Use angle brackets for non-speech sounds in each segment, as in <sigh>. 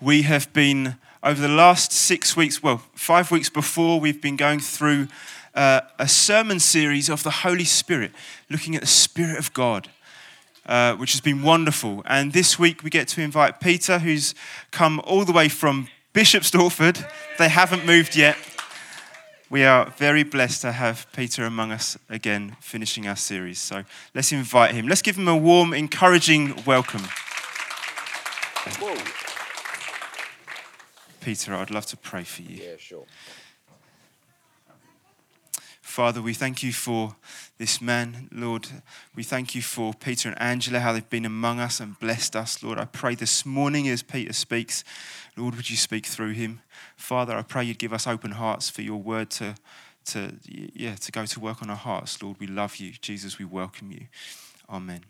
we have been, over the last six weeks, well, five weeks before, we've been going through uh, a sermon series of the Holy Spirit, looking at the Spirit of God. Uh, which has been wonderful. And this week we get to invite Peter, who's come all the way from Bishop Stortford. They haven't moved yet. We are very blessed to have Peter among us again, finishing our series. So let's invite him. Let's give him a warm, encouraging welcome. Whoa. Peter, I'd love to pray for you. Yeah, sure. Father, we thank you for this man, Lord. We thank you for Peter and Angela, how they've been among us and blessed us, Lord. I pray this morning as Peter speaks, Lord, would you speak through him? Father, I pray you'd give us open hearts for your word to, to, yeah, to go to work on our hearts, Lord. We love you. Jesus, we welcome you. Amen.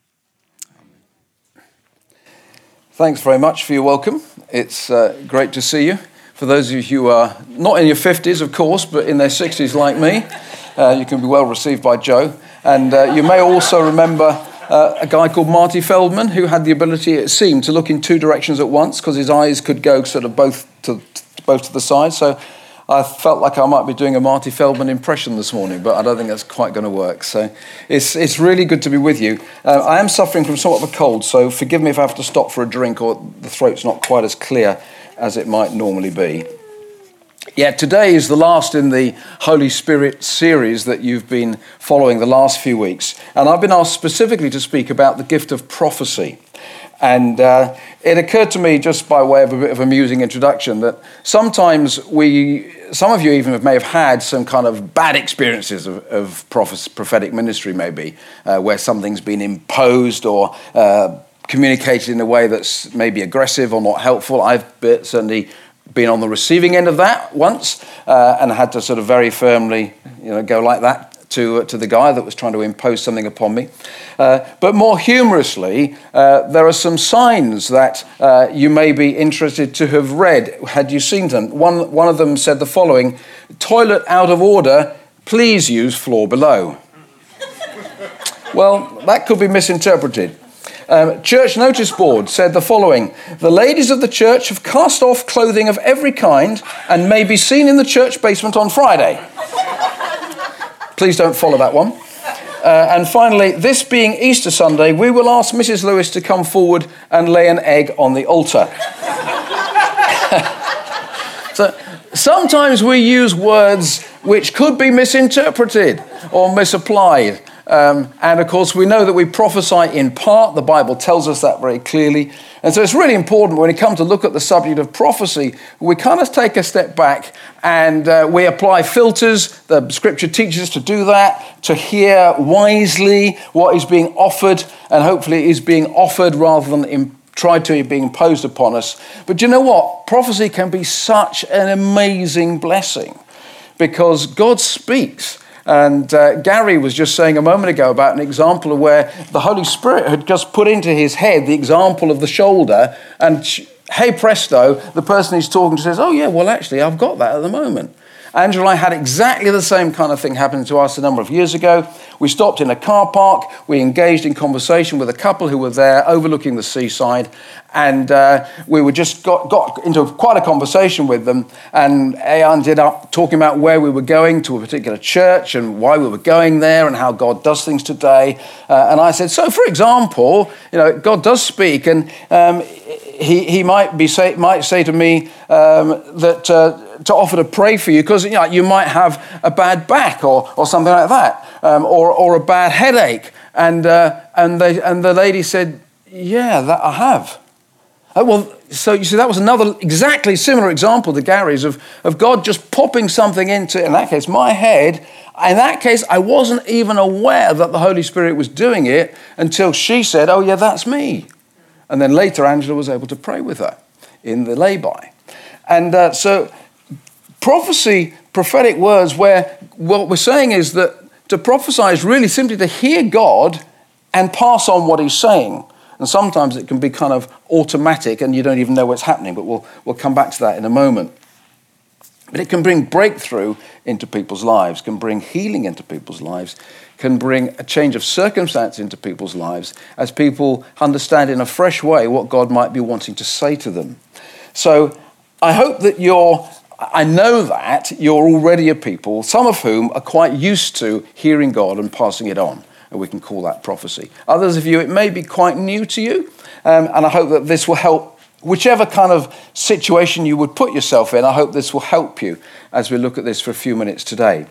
Thanks very much for your welcome. It's uh, great to see you. For those of you who are not in your 50s, of course, but in their 60s like me, uh, you can be well received by Joe. And uh, you may also remember uh, a guy called Marty Feldman who had the ability, it seemed, to look in two directions at once because his eyes could go sort of both to, both to the side. So I felt like I might be doing a Marty Feldman impression this morning, but I don't think that's quite going to work. So it's, it's really good to be with you. Uh, I am suffering from somewhat of a cold, so forgive me if I have to stop for a drink or the throat's not quite as clear as it might normally be. Yeah, today is the last in the Holy Spirit series that you've been following the last few weeks. And I've been asked specifically to speak about the gift of prophecy. And uh, it occurred to me, just by way of a bit of amusing introduction, that sometimes we, some of you even may have had some kind of bad experiences of, of prophetic ministry, maybe, uh, where something's been imposed or uh, communicated in a way that's maybe aggressive or not helpful. I've certainly been on the receiving end of that once uh, and had to sort of very firmly you know, go like that to, uh, to the guy that was trying to impose something upon me. Uh, but more humorously, uh, there are some signs that uh, you may be interested to have read had you seen them. One, one of them said the following Toilet out of order, please use floor below. <laughs> well, that could be misinterpreted. Um, church notice board said the following The ladies of the church have cast off clothing of every kind and may be seen in the church basement on Friday. Please don't follow that one. Uh, and finally, this being Easter Sunday, we will ask Mrs. Lewis to come forward and lay an egg on the altar. <laughs> so sometimes we use words which could be misinterpreted or misapplied. Um, and of course, we know that we prophesy in part. The Bible tells us that very clearly. And so it's really important when we come to look at the subject of prophecy, we kind of take a step back and uh, we apply filters. The scripture teaches us to do that, to hear wisely what is being offered, and hopefully it is being offered rather than in, tried to be imposed upon us. But you know what? Prophecy can be such an amazing blessing because God speaks and uh, Gary was just saying a moment ago about an example of where the Holy Spirit had just put into his head the example of the shoulder, and hey presto, the person he's talking to says, Oh, yeah, well, actually, I've got that at the moment. Angela and I had exactly the same kind of thing happen to us a number of years ago. We stopped in a car park, we engaged in conversation with a couple who were there overlooking the seaside, and uh, we were just got, got into quite a conversation with them. And I ended up talking about where we were going to a particular church and why we were going there and how God does things today. Uh, and I said, So, for example, you know, God does speak, and um, he, he might, be say, might say to me um, that uh, to offer to pray for you because you, know, you might have a bad back or, or something like that, um, or, or a bad headache. And, uh, and, they, and the lady said, Yeah, that I have. Uh, well, so you see, that was another exactly similar example to Gary's of, of God just popping something into, in that case, my head. In that case, I wasn't even aware that the Holy Spirit was doing it until she said, Oh, yeah, that's me. And then later, Angela was able to pray with her in the lay-by. And uh, so, prophecy, prophetic words, where what we're saying is that to prophesy is really simply to hear God and pass on what He's saying. And sometimes it can be kind of automatic and you don't even know what's happening, but we'll, we'll come back to that in a moment. But it can bring breakthrough into people's lives, can bring healing into people's lives, can bring a change of circumstance into people's lives as people understand in a fresh way what God might be wanting to say to them. So I hope that you're, I know that you're already a people, some of whom are quite used to hearing God and passing it on. And we can call that prophecy. Others of you, it may be quite new to you. Um, and I hope that this will help whichever kind of situation you would put yourself in, I hope this will help you as we look at this for a few minutes today.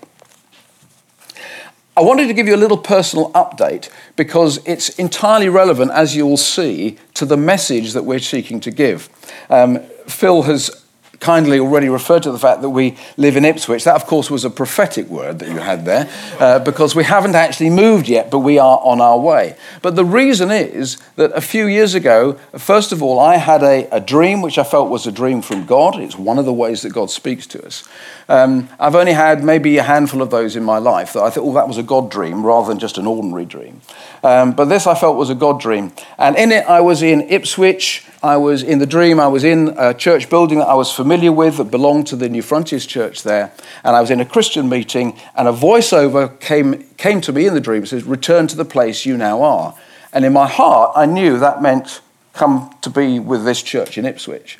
I wanted to give you a little personal update because it's entirely relevant, as you will see, to the message that we're seeking to give. Um, Phil has kindly already referred to the fact that we live in Ipswich. That, of course, was a prophetic word that you had there, uh, because we haven't actually moved yet, but we are on our way. But the reason is that a few years ago, first of all, I had a, a dream which I felt was a dream from God. It's one of the ways that God speaks to us. Um, I've only had maybe a handful of those in my life that I thought, oh, that was a God dream rather than just an ordinary dream. Um, but this I felt was a God dream. And in it, I was in Ipswich. I was in the dream, I was in a church building that I was familiar with that belonged to the New Frontiers Church there. And I was in a Christian meeting, and a voiceover came, came to me in the dream. It says, Return to the place you now are. And in my heart, I knew that meant come to be with this church in Ipswich.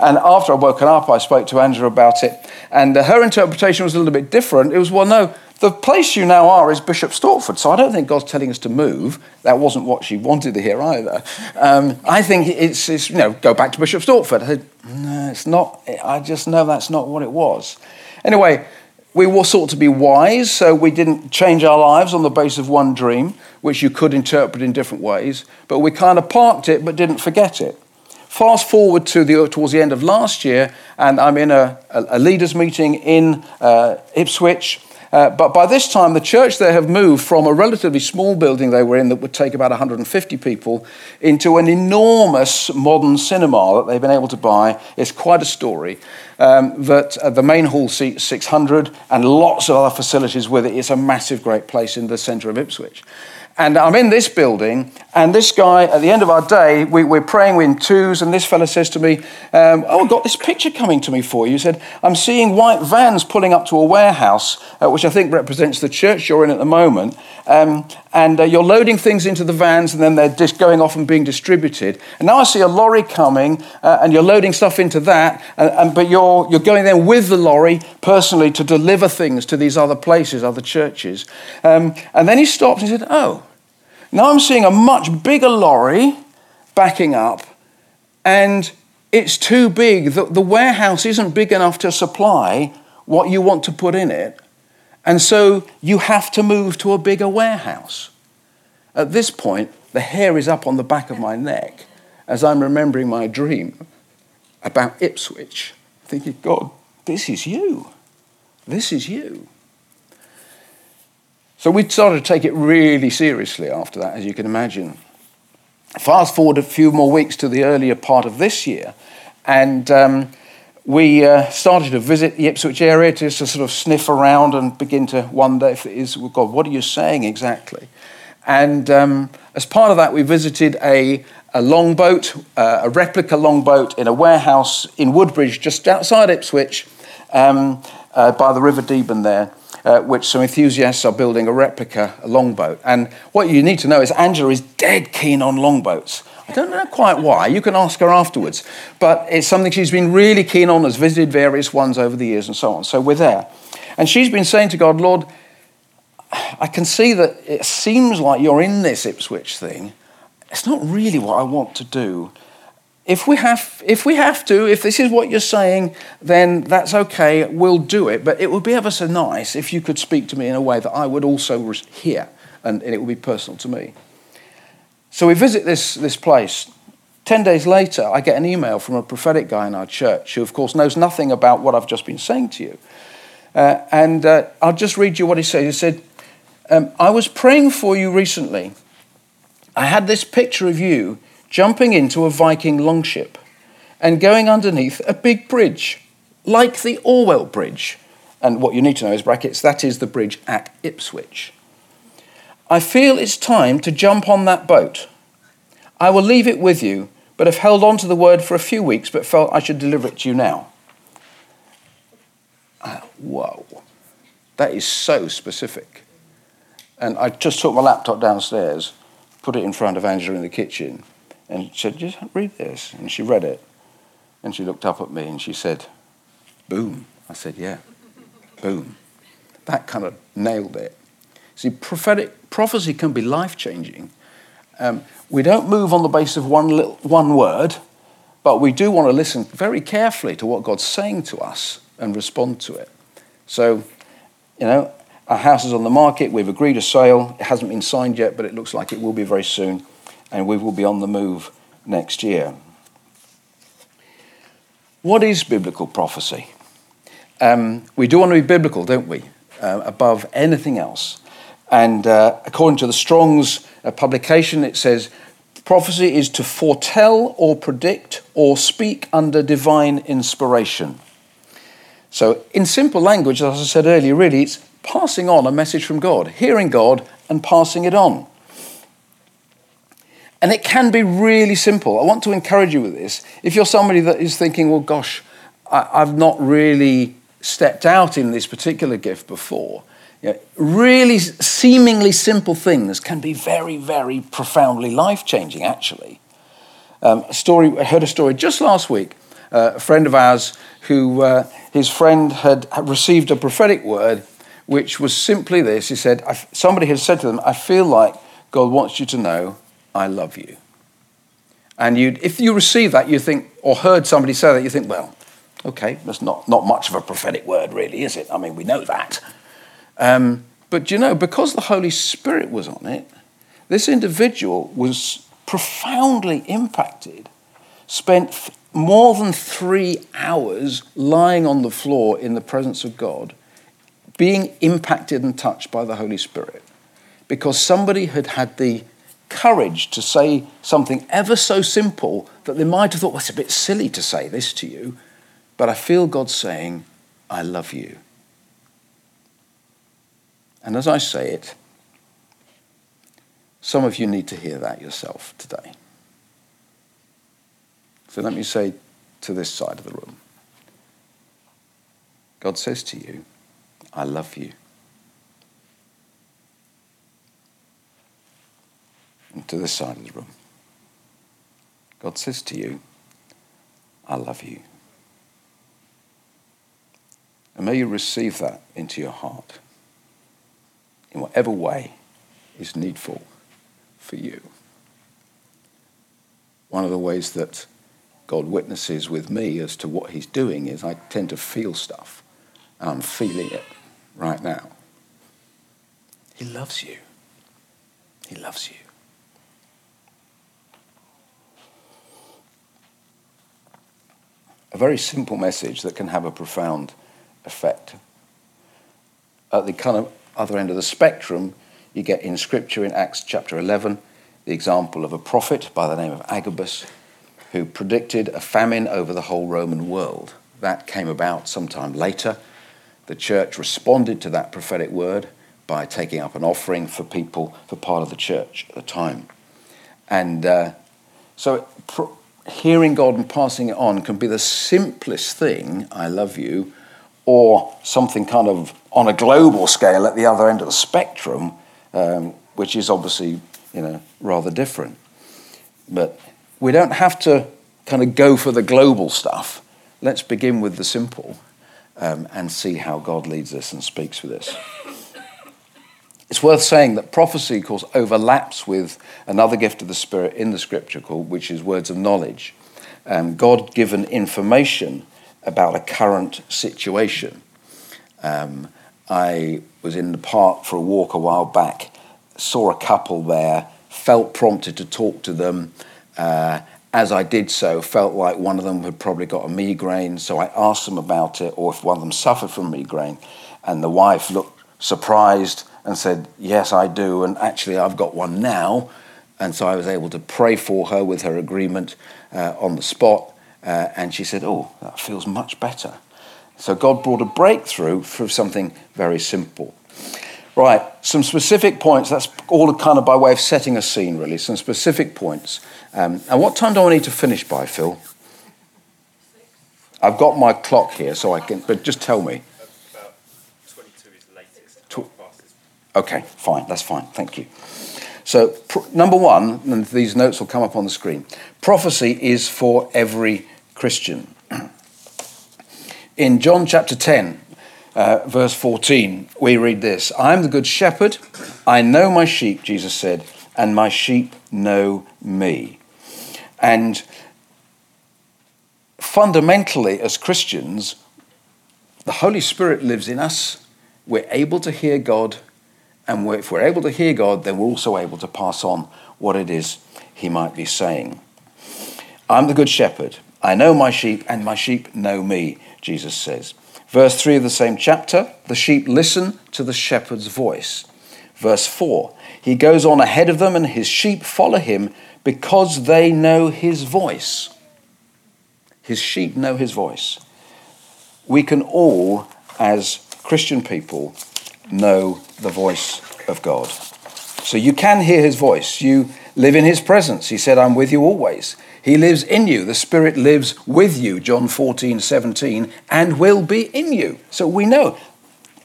And after I'd woken up, I spoke to Angela about it. And uh, her interpretation was a little bit different. It was, well, no, the place you now are is Bishop Stortford, so I don't think God's telling us to move. That wasn't what she wanted to hear either. Um, I think it's, it's, you know, go back to Bishop Stortford. I said, no, it's not. I just know that's not what it was. Anyway, we were sought to be wise, so we didn't change our lives on the basis of one dream, which you could interpret in different ways, but we kind of parked it but didn't forget it. Fast forward to the, towards the end of last year, and I'm in a, a, a leaders' meeting in uh, Ipswich uh, but by this time, the church there have moved from a relatively small building they were in that would take about 150 people into an enormous modern cinema that they've been able to buy. It's quite a story. Um, that uh, the main hall seats 600 and lots of other facilities with it. It's a massive, great place in the centre of Ipswich. And I'm in this building, and this guy, at the end of our day, we, are praying in twos, and this fellow says to me, um, Oh, I've got this picture coming to me for you. He said, I'm seeing white vans pulling up to a warehouse, uh, which I think represents the church you're in at the moment. Um, and uh, you're loading things into the vans, and then they're just going off and being distributed. And now I see a lorry coming, uh, and you're loading stuff into that, and, and, but you're, you're going there with the lorry personally to deliver things to these other places, other churches. Um, and then he stopped and said, Oh, now I'm seeing a much bigger lorry backing up, and it's too big. The, the warehouse isn't big enough to supply what you want to put in it. And so you have to move to a bigger warehouse. At this point, the hair is up on the back of my neck as I'm remembering my dream about Ipswich, thinking, God, this is you. This is you. So we started to take it really seriously after that, as you can imagine. Fast forward a few more weeks to the earlier part of this year, and um, we uh, started to visit the Ipswich area to, to sort of sniff around and begin to wonder if it is, well, God, what are you saying exactly? And um, as part of that, we visited a, a longboat, uh, a replica longboat in a warehouse in Woodbridge, just outside Ipswich, um, uh, by the River Deben there uh, which some enthusiasts are building a replica a longboat. And what you need to know is Angela is dead keen on longboats. I don't know quite why. You can ask her afterwards. But it's something she's been really keen on, has visited various ones over the years and so on. So we're there. And she's been saying to God, Lord, I can see that it seems like you're in this Ipswich thing. It's not really what I want to do if we have if we have to if this is what you're saying then that's okay. We'll do it. But it would be ever so nice if you could speak to me in a way that i would also hear and, and it would be personal to me. So we visit this, this place. 10 days later i get an email from a prophetic guy in our church who of course knows nothing about what i've just been saying to you. Uh, and uh, i'll just read you what he said. He said um, i was praying for you recently. I had this picture of you jumping into a Viking longship and going underneath a big bridge, like the Orwell Bridge. And what you need to know is brackets, that is the bridge at Ipswich. I feel it's time to jump on that boat. I will leave it with you, but have held on to the word for a few weeks, but felt I should deliver it to you now. Uh, whoa, that is so specific. And I just took my laptop downstairs, put it in front of Angela in the kitchen, and she said, just read this. And she read it. And she looked up at me and she said, Boom. I said, Yeah, boom. That kind of nailed it. See, prophetic prophecy can be life changing. Um, we don't move on the basis of one, little, one word, but we do want to listen very carefully to what God's saying to us and respond to it. So, you know, our house is on the market. We've agreed a sale. It hasn't been signed yet, but it looks like it will be very soon. And we will be on the move next year. What is biblical prophecy? Um, we do want to be biblical, don't we? Uh, above anything else. And uh, according to the Strong's uh, publication, it says prophecy is to foretell or predict or speak under divine inspiration. So, in simple language, as I said earlier, really, it's passing on a message from God, hearing God and passing it on. And it can be really simple. I want to encourage you with this. If you're somebody that is thinking, well, gosh, I, have not really stepped out in this particular gift before, you know, really seemingly simple things can be very, very profoundly life changing, actually. Um, story, I heard a story just last week. Uh, a friend of ours who uh, his friend had received a prophetic word, which was simply this. He said, Somebody had said to them, I feel like God wants you to know I love you. And you if you receive that, you think, or heard somebody say that, you think, well, okay, that's not, not much of a prophetic word, really, is it? I mean, we know that. Um, but you know, because the Holy Spirit was on it, this individual was profoundly impacted, spent more than three hours lying on the floor in the presence of God, being impacted and touched by the Holy Spirit, because somebody had had the courage to say something ever so simple that they might have thought, well, it's a bit silly to say this to you, but I feel God saying, I love you. And as I say it, some of you need to hear that yourself today. So let me say to this side of the room God says to you, I love you. To this side of the room, God says to you, I love you. And may you receive that into your heart in whatever way is needful for you. One of the ways that God witnesses with me as to what He's doing is I tend to feel stuff, and I'm feeling it right now. He loves you. He loves you. A very simple message that can have a profound effect. At the kind of other end of the spectrum, you get in Scripture in Acts chapter 11 the example of a prophet by the name of Agabus who predicted a famine over the whole Roman world. That came about sometime later. The church responded to that prophetic word by taking up an offering for people, for part of the church at the time. And uh, so hearing God and passing it on can be the simplest thing, I love you, or something kind of on a global scale at the other end of the spectrum, um, which is obviously you know, rather different. But we don't have to kind of go for the global stuff. Let's begin with the simple um, and see how God leads us and speaks with us. It's worth saying that prophecy, of course, overlaps with another gift of the Spirit in the Scripture, called, which is words of knowledge. Um, God given information about a current situation. Um, I was in the park for a walk a while back, saw a couple there, felt prompted to talk to them, uh, as I did so, felt like one of them had probably got a migraine, so I asked them about it, or if one of them suffered from migraine. And the wife looked surprised and said, Yes, I do, and actually, I've got one now. And so I was able to pray for her with her agreement uh, on the spot. Uh, and she said, Oh, that feels much better. So God brought a breakthrough through something very simple. Right, some specific points. That's all kind of by way of setting a scene, really. Some specific points. Um, and what time do I need to finish by, Phil? I've got my clock here, so I can. But just tell me. About twenty-two is latest. Tw- okay, fine. That's fine. Thank you. So, pr- number one, and these notes will come up on the screen. Prophecy is for every Christian. <clears throat> In John chapter 10, uh, verse 14, we read this I am the good shepherd. I know my sheep, Jesus said, and my sheep know me. And fundamentally, as Christians, the Holy Spirit lives in us. We're able to hear God. And if we're able to hear God, then we're also able to pass on what it is He might be saying. I'm the good shepherd. I know my sheep, and my sheep know me, Jesus says. Verse 3 of the same chapter the sheep listen to the shepherd's voice. Verse 4 he goes on ahead of them, and his sheep follow him because they know his voice. His sheep know his voice. We can all, as Christian people, know the voice of God. So you can hear his voice. You live in his presence. He said, I'm with you always. He lives in you. The Spirit lives with you, John 14, 17, and will be in you. So we know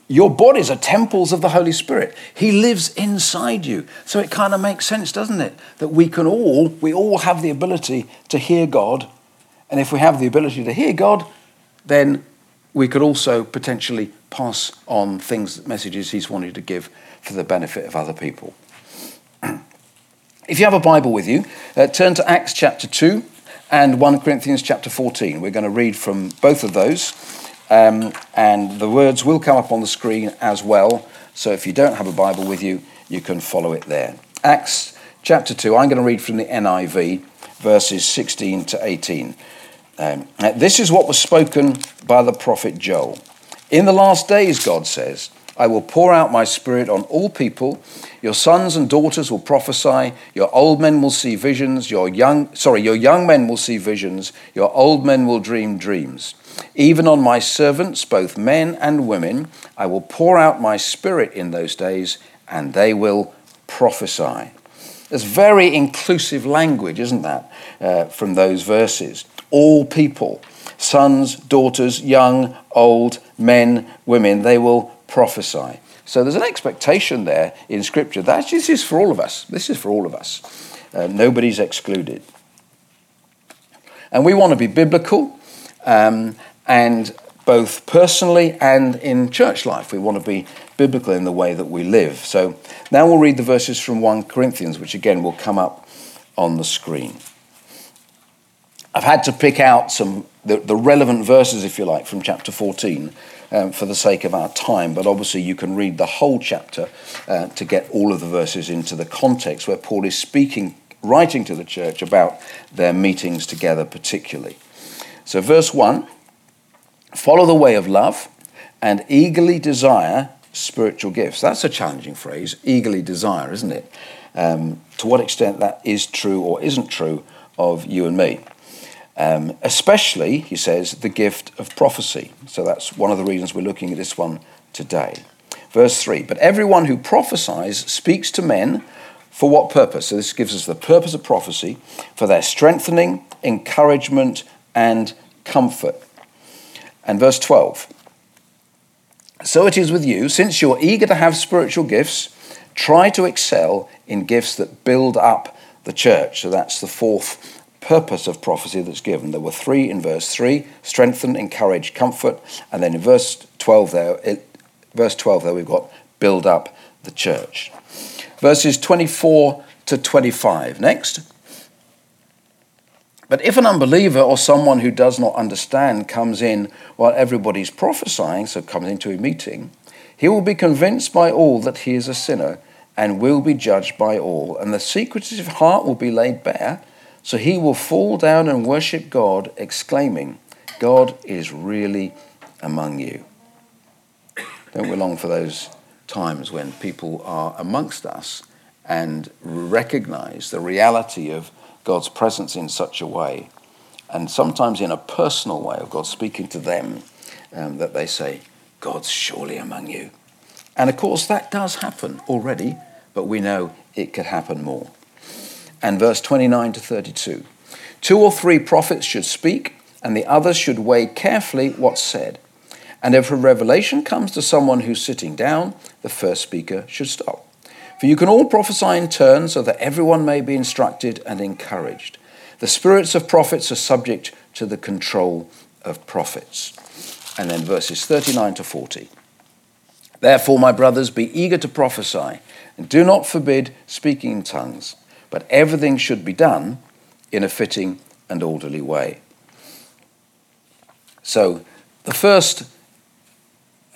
your bodies are temples of the Holy Spirit. He lives inside you. So it kind of makes sense, doesn't it? That we can all, we all have the ability to hear God. And if we have the ability to hear God, then we could also potentially pass on things, messages He's wanted to give for the benefit of other people. <clears throat> if you have a Bible with you, uh, turn to Acts chapter 2 and 1 Corinthians chapter 14. We're going to read from both of those. Um, and the words will come up on the screen as well. So if you don't have a Bible with you, you can follow it there. Acts chapter 2, I'm going to read from the NIV, verses 16 to 18. Um, this is what was spoken by the prophet Joel. In the last days, God says, I will pour out my spirit on all people. Your sons and daughters will prophesy. Your old men will see visions. Your young, sorry, your young men will see visions. Your old men will dream dreams. Even on my servants, both men and women, I will pour out my spirit in those days, and they will prophesy. There's very inclusive language, isn't that, uh, from those verses? All people, sons, daughters, young, old, men, women, they will prophesy. So there's an expectation there in Scripture that this is for all of us. This is for all of us. Uh, nobody's excluded. And we want to be biblical um, and both personally and in church life. We want to be biblical in the way that we live. So now we'll read the verses from 1 Corinthians, which again will come up on the screen. I've had to pick out some the, the relevant verses, if you like, from chapter 14 um, for the sake of our time, but obviously you can read the whole chapter uh, to get all of the verses into the context where Paul is speaking, writing to the church about their meetings together, particularly. So, verse 1 follow the way of love and eagerly desire spiritual gifts. That's a challenging phrase, eagerly desire, isn't it? Um, to what extent that is true or isn't true of you and me. Um, especially, he says, the gift of prophecy. So that's one of the reasons we're looking at this one today. Verse 3 But everyone who prophesies speaks to men for what purpose? So this gives us the purpose of prophecy for their strengthening, encouragement, and comfort. And verse 12 So it is with you, since you're eager to have spiritual gifts, try to excel in gifts that build up the church. So that's the fourth purpose of prophecy that's given. There were three in verse 3 strengthen, encourage, comfort. And then in verse 12 there, it, verse 12 there, we've got build up the church. Verses 24 to 25. Next. But if an unbeliever or someone who does not understand comes in while everybody's prophesying, so comes into a meeting, he will be convinced by all that he is a sinner and will be judged by all, and the secrets of his heart will be laid bare. So he will fall down and worship God, exclaiming, God is really among you. Don't we long for those times when people are amongst us and recognize the reality of God's presence in such a way, and sometimes in a personal way of God speaking to them, um, that they say, God's surely among you. And of course, that does happen already, but we know it could happen more. And verse 29 to 32 Two or three prophets should speak, and the others should weigh carefully what's said. And if a revelation comes to someone who's sitting down, the first speaker should stop. For you can all prophesy in turn so that everyone may be instructed and encouraged. The spirits of prophets are subject to the control of prophets. And then verses 39 to 40. Therefore, my brothers, be eager to prophesy, and do not forbid speaking in tongues, but everything should be done in a fitting and orderly way. So, the first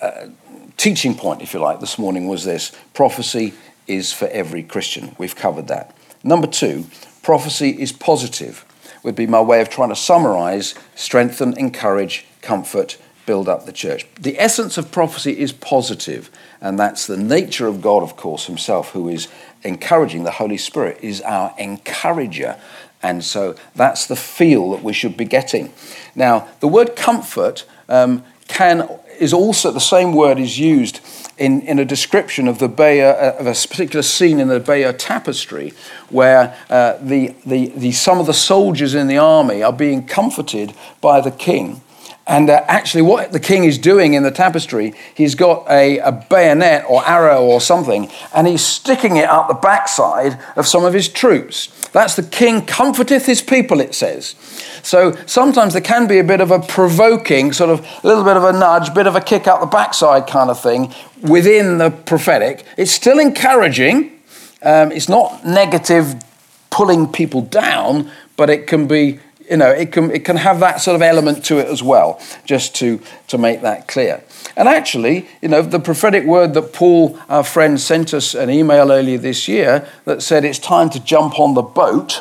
uh, teaching point, if you like, this morning was this prophecy is for every Christian. We've covered that. Number two, prophecy is positive, would be my way of trying to summarize, strengthen, encourage, comfort, build up the church. The essence of prophecy is positive, and that's the nature of God, of course, Himself, who is encouraging. The Holy Spirit is our encourager. And so that's the feel that we should be getting. Now, the word comfort um, can is also the same word is used in, in a description of the Bayeux, uh, of a particular scene in the Bayeux tapestry where uh, the, the, the, some of the soldiers in the army are being comforted by the king. And uh, actually, what the king is doing in the tapestry, he's got a, a, bayonet or arrow or something, and he's sticking it up the backside of some of his troops. That's the king comforteth his people, it says. So sometimes there can be a bit of a provoking, sort of a little bit of a nudge, bit of a kick up the backside kind of thing within the prophetic. It's still encouraging, um, it's not negative, pulling people down, but it can be you know, it can, it can have that sort of element to it as well, just to, to make that clear. And actually, you know, the prophetic word that Paul, our friend, sent us an email earlier this year that said it's time to jump on the boat,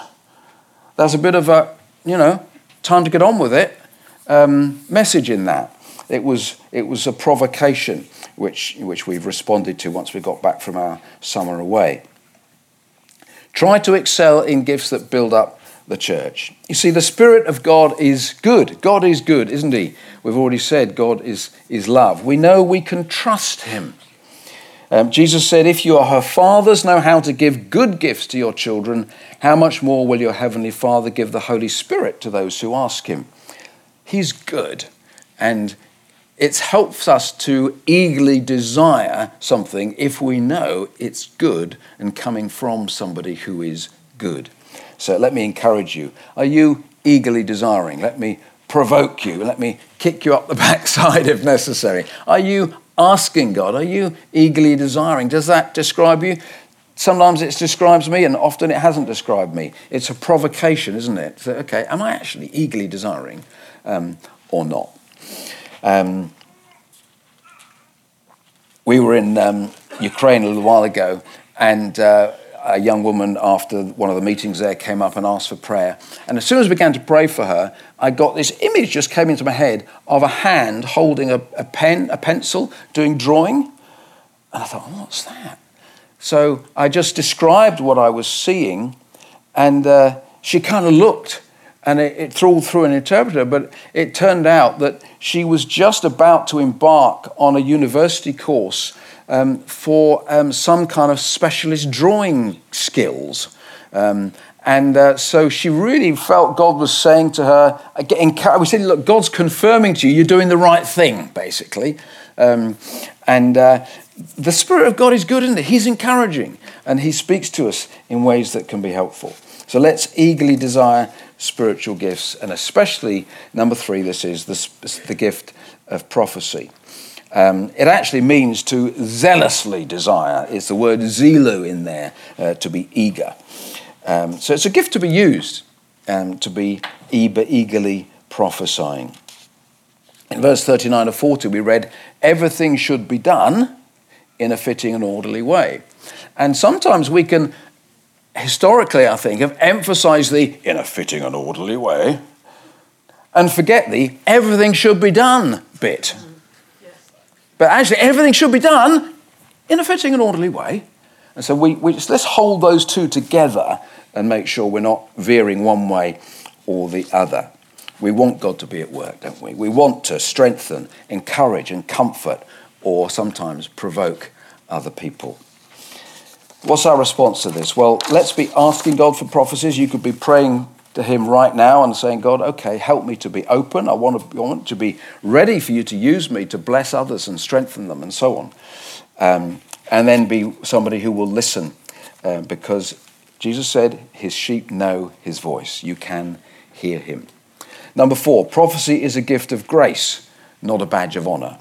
there's a bit of a, you know, time to get on with it um, message in that. It was, it was a provocation which, which we've responded to once we got back from our summer away. Try to excel in gifts that build up the church. You see, the Spirit of God is good. God is good, isn't He? We've already said God is, is love. We know we can trust Him. Um, Jesus said, If you are her fathers, know how to give good gifts to your children, how much more will your heavenly Father give the Holy Spirit to those who ask Him? He's good. And it helps us to eagerly desire something if we know it's good and coming from somebody who is good. So let me encourage you. Are you eagerly desiring? Let me provoke you. Let me kick you up the <laughs> backside if necessary. Are you asking God? Are you eagerly desiring? Does that describe you? Sometimes it describes me, and often it hasn't described me. It's a provocation, isn't it? So, okay, am I actually eagerly desiring um, or not? Um, we were in um, Ukraine a little while ago, and uh, a young woman after one of the meetings there came up and asked for prayer. And as soon as I began to pray for her, I got this image just came into my head of a hand holding a, a pen, a pencil, doing drawing. And I thought, oh, what's that? So I just described what I was seeing, and uh, she kind of looked, and it, it threw through an interpreter. But it turned out that she was just about to embark on a university course um, for um, some kind of specialist drawing skills. Um, and uh, so she really felt God was saying to her, we said, look, God's confirming to you, you're doing the right thing, basically. Um, and uh, the Spirit of God is good, isn't it? He's encouraging, and He speaks to us in ways that can be helpful. So let's eagerly desire spiritual gifts, and especially, number three, this is the, the gift of prophecy. Um, it actually means to zealously desire. It's the word zelo in there, uh, to be eager. Um, so it's a gift to be used, um, to be eagerly prophesying. In verse 39 of 40, we read, Everything should be done in a fitting and orderly way. And sometimes we can, historically, I think, have emphasized the in a fitting and orderly way and forget the everything should be done bit. But actually, everything should be done in a fitting and orderly way. And so we, we just, let's hold those two together and make sure we're not veering one way or the other. We want God to be at work, don't we? We want to strengthen, encourage, and comfort, or sometimes provoke other people. What's our response to this? Well, let's be asking God for prophecies. You could be praying to Him right now and saying, God, okay, help me to be open. I want to, I want to be ready for you to use me to bless others and strengthen them and so on. Um, and then be somebody who will listen uh, because Jesus said, His sheep know his voice. You can hear him. Number four, prophecy is a gift of grace, not a badge of honor.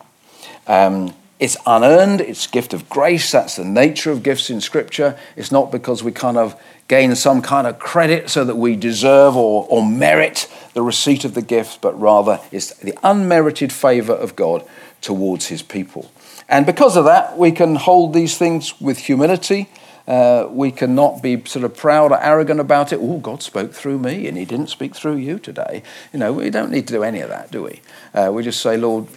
Um, it's unearned, it's gift of grace. That's the nature of gifts in Scripture. It's not because we kind of gain some kind of credit so that we deserve or, or merit the receipt of the gift, but rather it's the unmerited favor of God towards his people. And because of that, we can hold these things with humility. Uh, we cannot be sort of proud or arrogant about it. Oh, God spoke through me and he didn't speak through you today. You know, we don't need to do any of that, do we? Uh, we just say, Lord,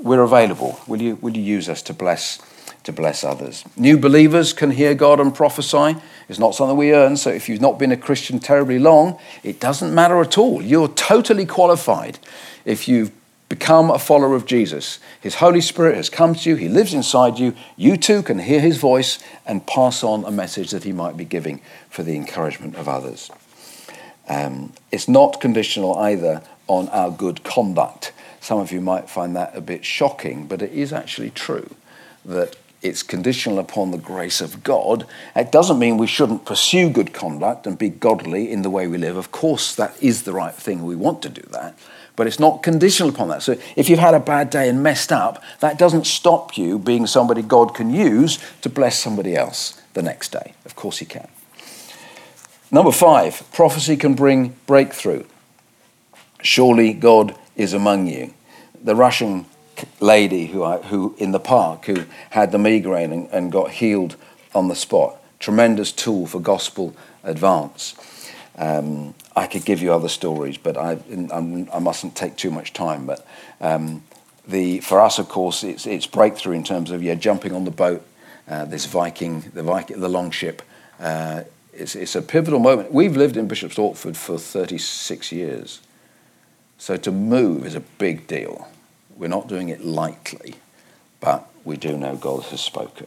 we're available. Will you, will you use us to bless, to bless others? New believers can hear God and prophesy. It's not something we earn. So if you've not been a Christian terribly long, it doesn't matter at all. You're totally qualified if you've become a follower of Jesus. His Holy Spirit has come to you, He lives inside you. You too can hear His voice and pass on a message that He might be giving for the encouragement of others. Um, it's not conditional either on our good conduct. Some of you might find that a bit shocking, but it is actually true that it's conditional upon the grace of God. It doesn't mean we shouldn't pursue good conduct and be godly in the way we live. Of course, that is the right thing. We want to do that but it's not conditional upon that. So if you've had a bad day and messed up, that doesn't stop you being somebody God can use to bless somebody else the next day. Of course, He can. Number five, prophecy can bring breakthrough. Surely God is among you. The Russian lady who, I, who in the park who had the migraine and, and got healed on the spot, tremendous tool for gospel advance. Um, I could give you other stories, but I, I mustn't take too much time. But um, the, for us, of course, it's, it's breakthrough in terms of yeah, jumping on the boat, uh, this Viking, the Viking, the longship. Uh, it's, it's a pivotal moment. We've lived in Bishop's Stortford for 36 years. So to move is a big deal. We're not doing it lightly, but we do know God has spoken.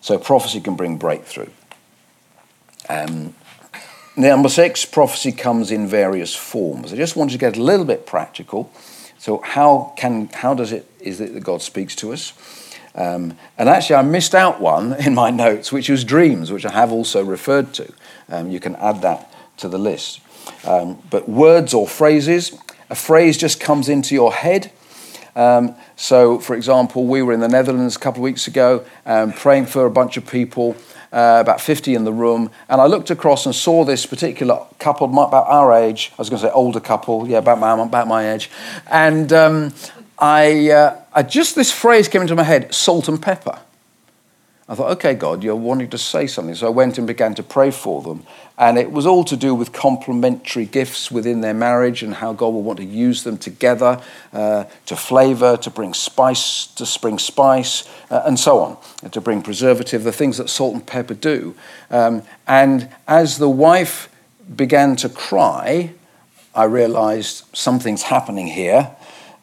So prophecy can bring breakthrough. Um, Number six, prophecy comes in various forms. I just wanted to get a little bit practical. So how can how does it is it that God speaks to us? Um, and actually, I missed out one <laughs> in my notes, which was dreams, which I have also referred to. Um, you can add that to the list. Um, but words or phrases, a phrase just comes into your head. Um, so, for example, we were in the Netherlands a couple of weeks ago um, praying for a bunch of people uh, about 50 in the room, and I looked across and saw this particular couple, about our age. I was going to say older couple, yeah, about my, about my age. And um, I, uh, I just, this phrase came into my head salt and pepper. I thought, okay, God, you're wanting to say something. So I went and began to pray for them. And it was all to do with complementary gifts within their marriage and how God will want to use them together uh, to flavor, to bring spice, to bring spice, uh, and so on, and to bring preservative, the things that salt and pepper do. Um, and as the wife began to cry, I realized something's happening here.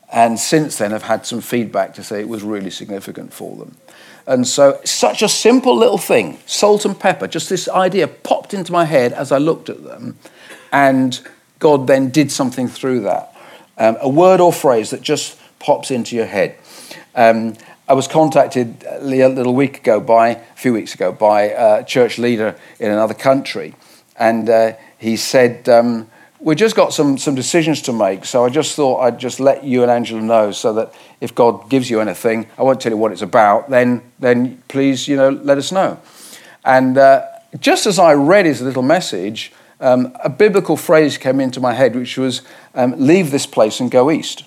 And since then, I've had some feedback to say it was really significant for them. And so, such a simple little thing, salt and pepper, just this idea popped into my head as I looked at them. And God then did something through that. Um, a word or phrase that just pops into your head. Um, I was contacted a little week ago by, a few weeks ago, by a church leader in another country. And uh, he said, um, we just got some, some decisions to make, so I just thought I'd just let you and Angela know so that if God gives you anything, I won't tell you what it's about, then, then please, you know, let us know. And uh, just as I read his little message, um, a biblical phrase came into my head, which was, um, leave this place and go east.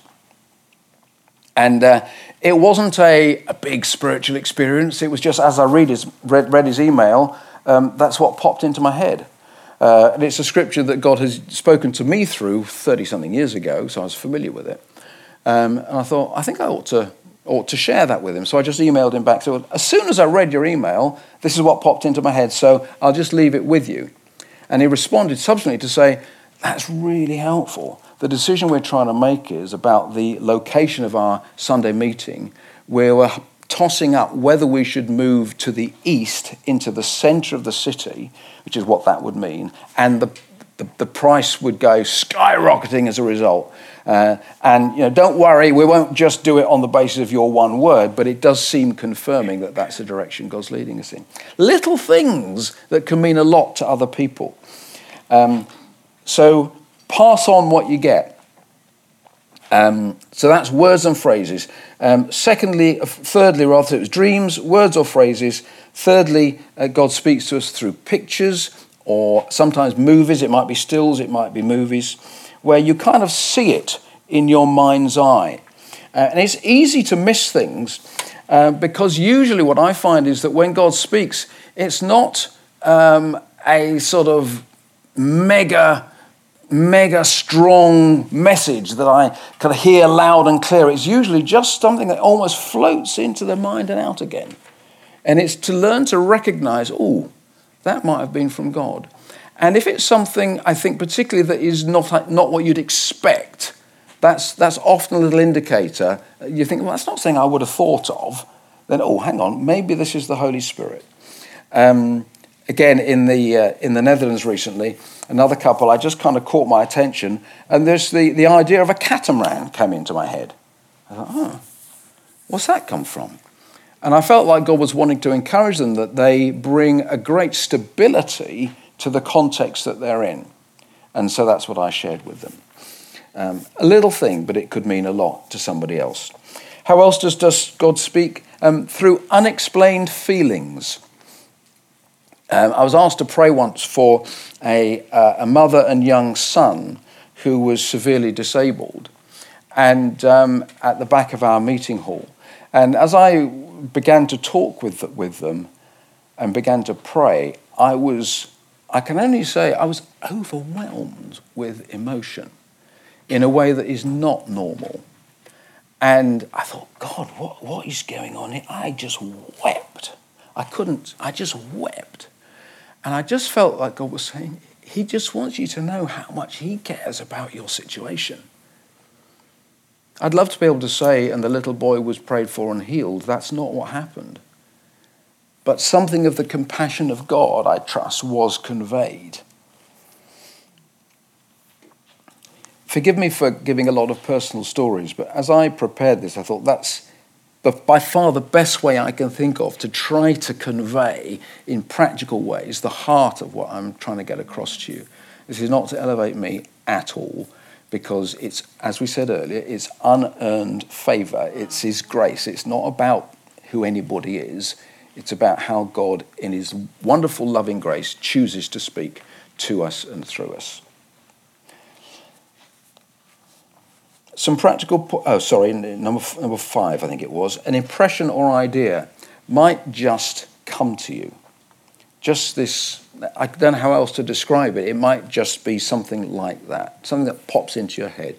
And uh, it wasn't a, a big spiritual experience. It was just as I read his, read, read his email, um, that's what popped into my head. Uh, and it's a scripture that God has spoken to me through 30 something years ago, so I was familiar with it. Um, and I thought, I think I ought to, ought to share that with him. So I just emailed him back. So as soon as I read your email, this is what popped into my head, so I'll just leave it with you. And he responded subsequently to say, That's really helpful. The decision we're trying to make is about the location of our Sunday meeting, we're tossing up whether we should move to the east into the center of the city, which is what that would mean, and the, the, the price would go skyrocketing as a result. Uh, and you know, don't worry, we won't just do it on the basis of your one word, but it does seem confirming that that's the direction God's leading us in. Little things that can mean a lot to other people. Um, so pass on what you get. Um, so that's words and phrases. Um, secondly, thirdly, rather, it was dreams, words or phrases. Thirdly, uh, God speaks to us through pictures or sometimes movies. It might be stills, it might be movies, where you kind of see it in your mind's eye. Uh, and it's easy to miss things uh, because usually what I find is that when God speaks, it's not um, a sort of mega mega strong message that I can hear loud and clear. It's usually just something that almost floats into the mind and out again. And it's to learn to recognize, oh, that might have been from God. And if it's something, I think, particularly that is not, not what you'd expect, that's, that's often a little indicator. You think, well, that's not something I would have thought of. Then, oh, hang on, maybe this is the Holy Spirit. Um, again, in the, uh, in the Netherlands recently, another couple, I just kind of caught my attention, and there's the, the idea of a catamaran came into my head. I thought, oh, what's that come from? And I felt like God was wanting to encourage them that they bring a great stability to the context that they're in. And so that's what I shared with them. Um, a little thing, but it could mean a lot to somebody else. How else does, does God speak? Um, through unexplained feelings. Um, I was asked to pray once for a, uh, a mother and young son who was severely disabled, and um, at the back of our meeting hall. And as I began to talk with, with them and began to pray, I was, I can only say, I was overwhelmed with emotion in a way that is not normal. And I thought, God, what, what is going on here? I just wept. I couldn't, I just wept. And I just felt like God was saying, He just wants you to know how much He cares about your situation. I'd love to be able to say, and the little boy was prayed for and healed. That's not what happened. But something of the compassion of God, I trust, was conveyed. Forgive me for giving a lot of personal stories, but as I prepared this, I thought that's but by far the best way I can think of to try to convey in practical ways the heart of what I'm trying to get across to you. This is not to elevate me at all, because it's, as we said earlier, it's unearned favor. It's His grace. It's not about who anybody is, it's about how God, in His wonderful loving grace, chooses to speak to us and through us. Some practical, po- oh, sorry, number, number five, I think it was. An impression or idea might just come to you. Just this, I don't know how else to describe it. It might just be something like that, something that pops into your head.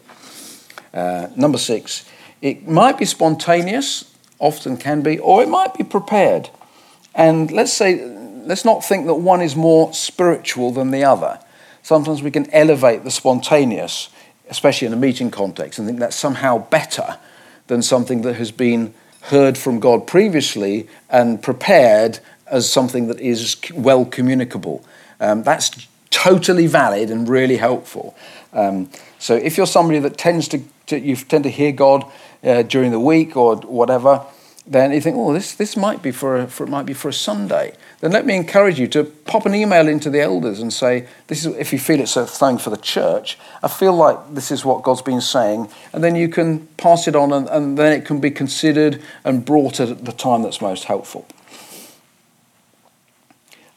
Uh, number six, it might be spontaneous, often can be, or it might be prepared. And let's say, let's not think that one is more spiritual than the other. Sometimes we can elevate the spontaneous especially in a meeting context, and think that's somehow better than something that has been heard from God previously and prepared as something that is well communicable. Um, that's totally valid and really helpful. Um, so if you're somebody that tends to, to you tend to hear God uh, during the week or whatever, then you think, oh, this, this might be for, a, for, it might be for a Sunday. Then let me encourage you to pop an email into the elders and say, this is, if you feel it's a thing for the church, I feel like this is what God's been saying. And then you can pass it on and, and then it can be considered and brought at the time that's most helpful.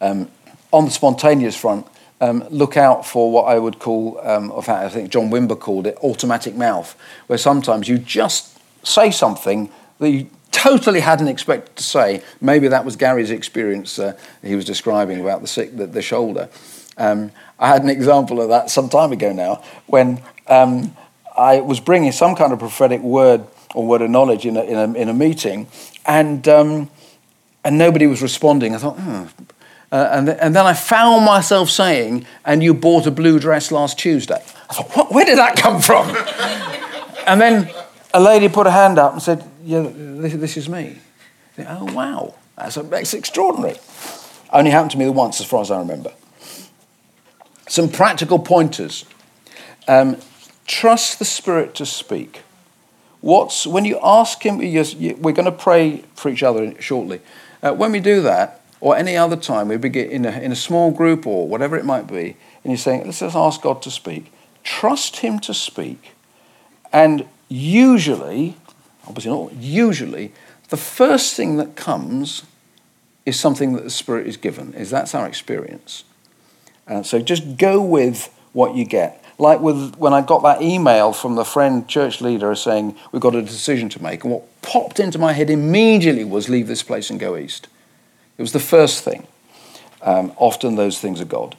Um, on the spontaneous front, um, look out for what I would call, um, of I think John Wimber called it, automatic mouth, where sometimes you just say something that you totally hadn't expected to say. Maybe that was Gary's experience uh, he was describing about the, sick, the, the shoulder. Um, I had an example of that some time ago now when um, I was bringing some kind of prophetic word or word of knowledge in a, in a, in a meeting, and, um, and nobody was responding. I thought, hmm. Uh, and, th- and then I found myself saying, and you bought a blue dress last Tuesday. I thought, what, where did that come from? <laughs> and then a lady put her hand up and said, Yeah, this, this is me. Said, oh, wow, that's, that's extraordinary. Only happened to me once, as far as I remember. Some practical pointers. Um, trust the Spirit to speak. What's, when you ask Him, we're going to pray for each other shortly. Uh, when we do that, or any other time, we begin in a, in a small group or whatever it might be, and you're saying, let's just ask God to speak. Trust Him to speak. And usually, obviously not, usually, the first thing that comes is something that the Spirit is given. Is that's our experience. Uh, so just go with what you get. Like with when I got that email from the friend church leader saying we've got a decision to make, and what popped into my head immediately was leave this place and go east. It was the first thing. Um, often those things are God.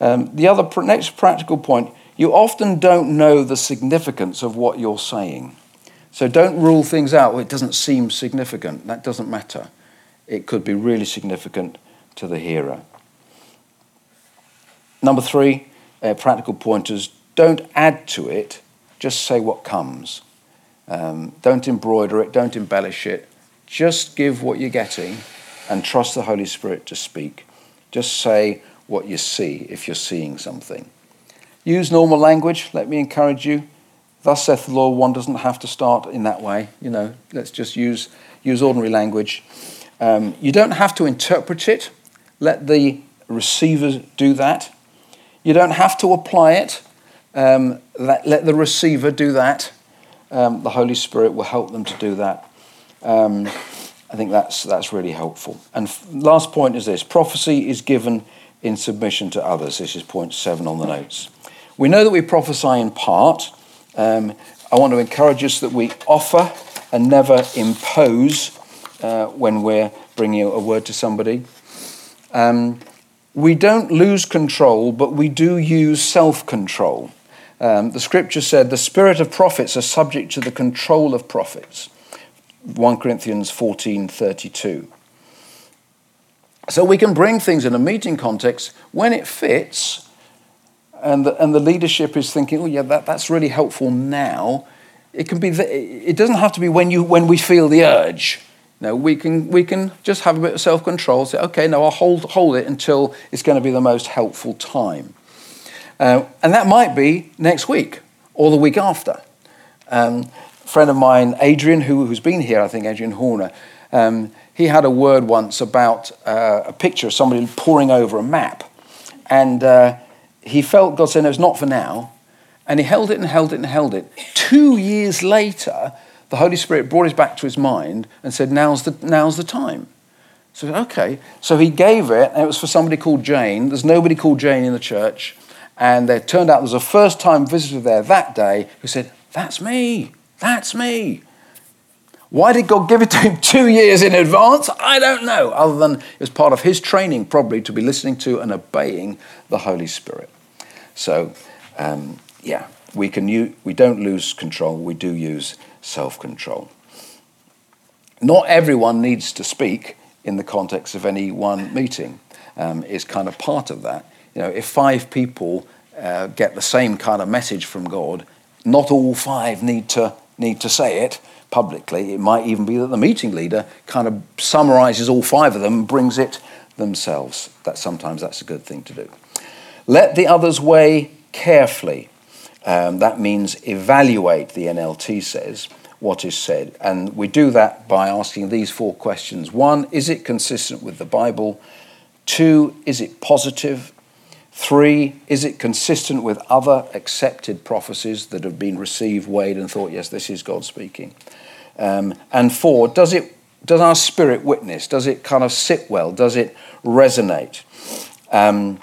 Um, the other pr- next practical point: you often don't know the significance of what you're saying. So don't rule things out. Well, it doesn't seem significant. That doesn't matter. It could be really significant to the hearer. Number three, uh, practical pointers don't add to it, just say what comes. Um, don't embroider it, don't embellish it. Just give what you're getting and trust the Holy Spirit to speak. Just say what you see if you're seeing something. Use normal language, let me encourage you. Thus saith the Lord, one doesn't have to start in that way. You know, let's just use, use ordinary language. Um, you don't have to interpret it. Let the receiver do that. You don't have to apply it. Um, let, let, the receiver do that. Um, the Holy Spirit will help them to do that. Um, I think that's, that's really helpful. And f- last point is this prophecy is given in submission to others. This is point seven on the notes. We know that we prophesy in part. Um, I want to encourage us that we offer and never impose uh, when we're bringing a word to somebody. Um, we don't lose control, but we do use self control. Um, the scripture said the spirit of prophets are subject to the control of prophets. 1 Corinthians 14:32. So we can bring things in a meeting context when it fits, and the, and the leadership is thinking, oh yeah, that, that's really helpful now. It can be. It doesn't have to be when you when we feel the urge. No, we can, we can just have a bit of self control, say, okay, no, I'll hold, hold it until it's going to be the most helpful time. Uh, and that might be next week or the week after. Um, a friend of mine, Adrian, who, who's been here, I think, Adrian Horner, um, he had a word once about uh, a picture of somebody poring over a map. And uh, he felt God said, no, it's not for now. And he held it and held it and held it. Two years later, the Holy Spirit brought it back to his mind and said, Now's the, now's the time. So, okay. So he gave it, and it was for somebody called Jane. There's nobody called Jane in the church. And it turned out there was a first time visitor there that day who said, That's me. That's me. Why did God give it to him <laughs> two years in advance? I don't know, other than it was part of his training, probably, to be listening to and obeying the Holy Spirit. So, um, yeah, we, can use, we don't lose control, we do use self control. Not everyone needs to speak in the context of any one meeting, um, is kind of part of that. You know, if five people uh, get the same kind of message from God, not all five need to, need to say it publicly. It might even be that the meeting leader kind of summarizes all five of them and brings it themselves. That sometimes that's a good thing to do. Let the others weigh carefully um, that means evaluate, the NLT says, what is said. And we do that by asking these four questions. One, is it consistent with the Bible? Two, is it positive? Three, is it consistent with other accepted prophecies that have been received, weighed, and thought, yes, this is God speaking? Um, and four, does, it, does our spirit witness? Does it kind of sit well? Does it resonate? Um,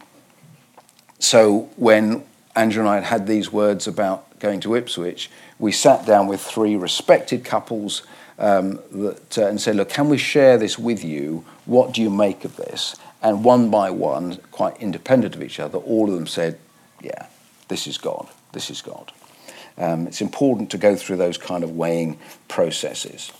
so when Andrew and I had had these words about going to Ipswich, we sat down with three respected couples um, that, uh, and said, Look, can we share this with you? What do you make of this? And one by one, quite independent of each other, all of them said, Yeah, this is God. This is God. Um, it's important to go through those kind of weighing processes.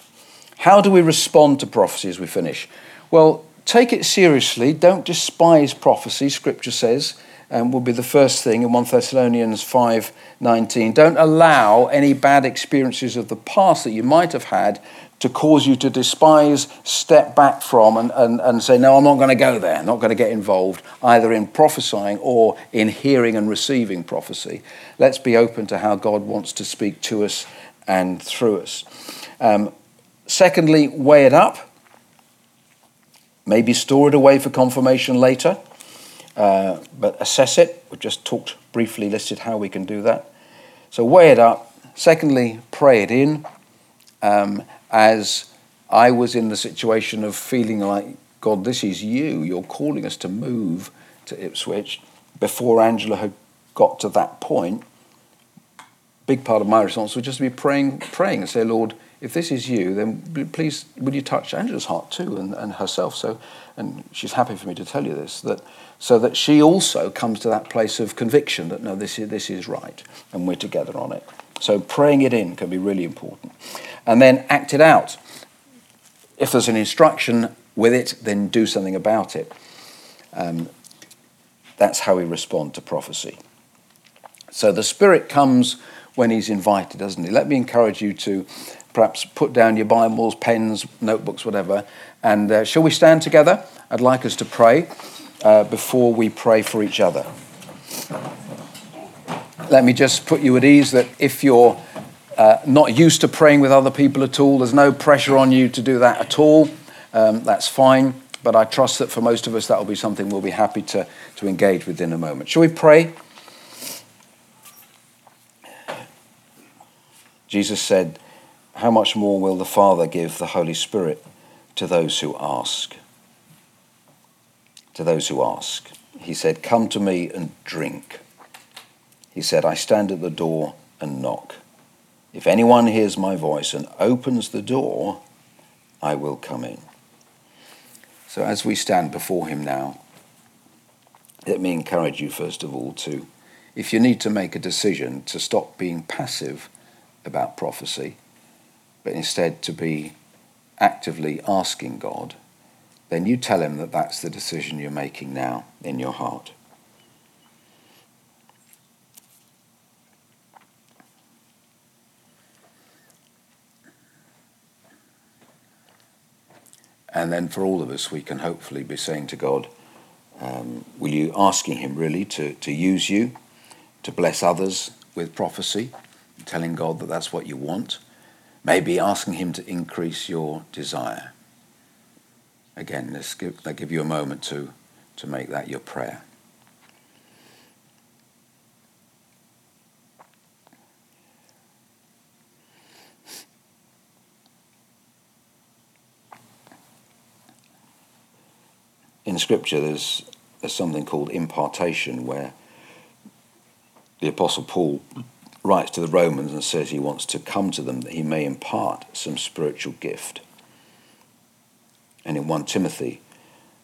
How do we respond to prophecy as we finish? Well, take it seriously. Don't despise prophecy, Scripture says. um, will be the first thing in 1 Thessalonians 5:19. Don't allow any bad experiences of the past that you might have had to cause you to despise, step back from, and, and, and say, No, I'm not going to go there, not going to get involved, either in prophesying or in hearing and receiving prophecy. Let's be open to how God wants to speak to us and through us. Um, secondly, weigh it up. Maybe store it away for confirmation later, uh, but assess it. We've just talked briefly, listed how we can do that. So weigh it up. Secondly, pray it in. Um, as I was in the situation of feeling like, God, this is you. You're calling us to move to Ipswich. Before Angela had got to that point, big part of my response was just to be praying, praying and say, Lord, if this is you, then please, would you touch Angela's heart too and, and herself? So, and she's happy for me to tell you this, that so that she also comes to that place of conviction that no, this is, this is right, and we're together on it. So praying it in can be really important. And then act it out. If there's an instruction with it, then do something about it. Um, that's how we respond to prophecy. So the Spirit comes when He's invited, doesn't He? Let me encourage you to perhaps put down your Bibles, pens, notebooks, whatever. And uh, shall we stand together? I'd like us to pray uh, before we pray for each other. Let me just put you at ease that if you're uh, not used to praying with other people at all, there's no pressure on you to do that at all. Um, that's fine. But I trust that for most of us, that will be something we'll be happy to, to engage with in a moment. Shall we pray? Jesus said, How much more will the Father give the Holy Spirit to those who ask? To those who ask. He said, Come to me and drink. He said, I stand at the door and knock. If anyone hears my voice and opens the door, I will come in. So as we stand before him now, let me encourage you, first of all, to, if you need to make a decision, to stop being passive about prophecy, but instead to be actively asking God, then you tell him that that's the decision you're making now in your heart. And then for all of us, we can hopefully be saying to God, um, will you asking Him really to, to use you, to bless others with prophecy, telling God that that's what you want. Maybe asking Him to increase your desire. Again, let's give, let's give you a moment to, to make that your prayer. In Scripture, there's, there's something called impartation where the Apostle Paul writes to the Romans and says he wants to come to them that he may impart some spiritual gift. And in 1 Timothy,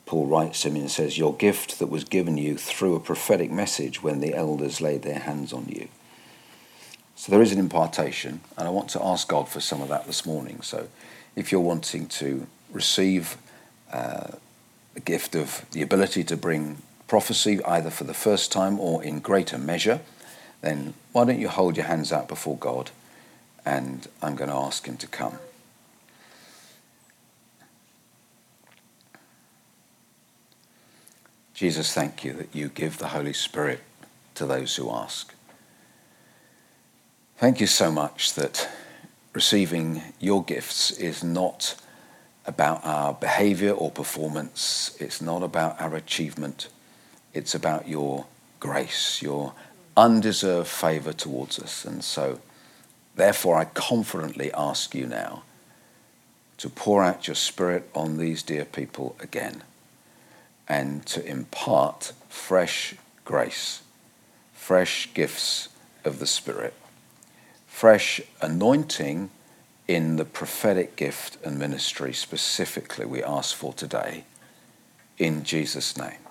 Paul writes to him and says, Your gift that was given you through a prophetic message when the elders laid their hands on you. So there is an impartation, and I want to ask God for some of that this morning. So if you're wanting to receive uh, a gift of the ability to bring prophecy either for the first time or in greater measure, then why don't you hold your hands out before God and I'm going to ask Him to come. Jesus, thank you that you give the Holy Spirit to those who ask. Thank you so much that receiving your gifts is not about our behavior or performance, it's not about our achievement, it's about your grace, your undeserved favor towards us. And so, therefore, I confidently ask you now to pour out your Spirit on these dear people again and to impart fresh grace, fresh gifts of the Spirit, fresh anointing in the prophetic gift and ministry specifically we ask for today in Jesus' name.